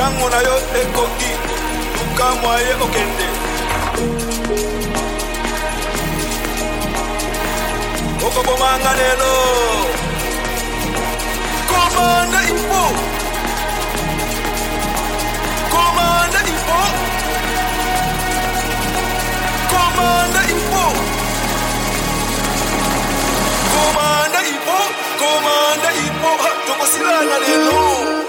ntango na yo ekoki luka mwa ye okende. Okobomanga lelo. Komanda ipo komanda ipo komanda ipo komanda ipo komanda ipo tokosilana lelo.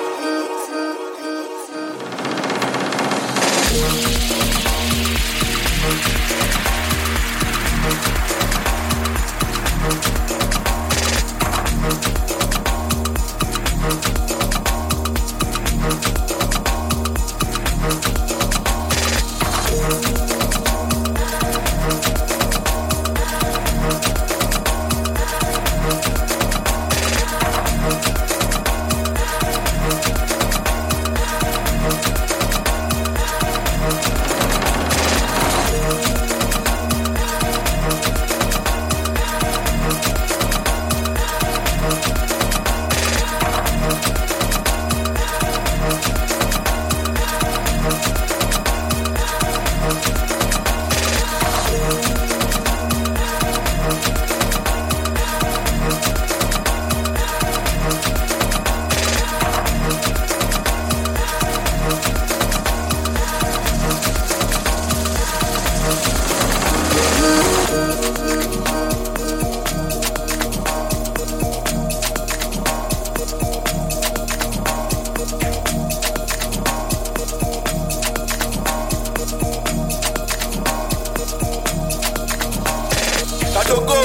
so go.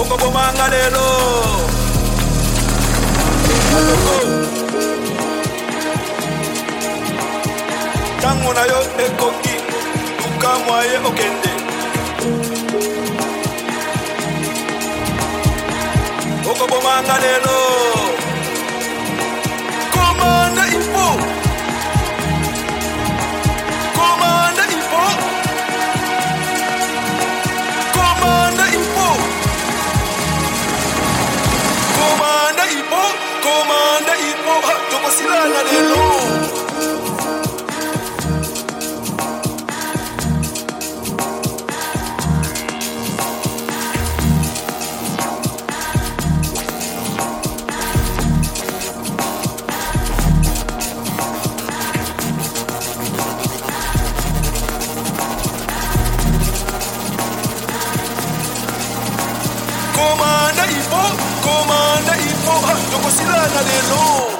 ukokomanga lelo ntango na yo ekoki luka mwa ye okende. Okokomanga lelo こしらなでろう。